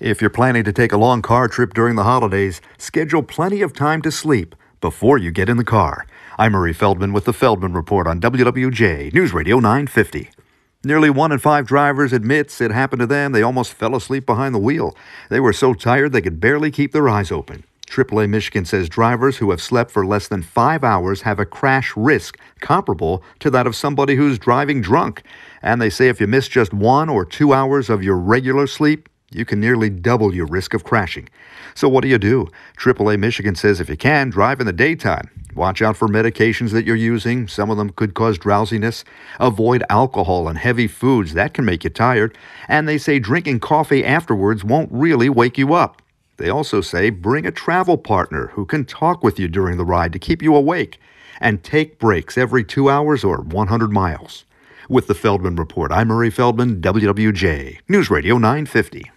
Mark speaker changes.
Speaker 1: If you're planning to take a long car trip during the holidays, schedule plenty of time to sleep before you get in the car. I'm Murray Feldman with the Feldman Report on WWJ News Radio 950. Nearly one in five drivers admits it happened to them. They almost fell asleep behind the wheel. They were so tired they could barely keep their eyes open. AAA Michigan says drivers who have slept for less than five hours have a crash risk comparable to that of somebody who's driving drunk. And they say if you miss just one or two hours of your regular sleep, you can nearly double your risk of crashing. So, what do you do? AAA Michigan says if you can, drive in the daytime. Watch out for medications that you're using. Some of them could cause drowsiness. Avoid alcohol and heavy foods. That can make you tired. And they say drinking coffee afterwards won't really wake you up. They also say bring a travel partner who can talk with you during the ride to keep you awake. And take breaks every two hours or 100 miles. With the Feldman Report, I'm Murray Feldman, WWJ, News Radio 950.